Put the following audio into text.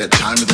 that time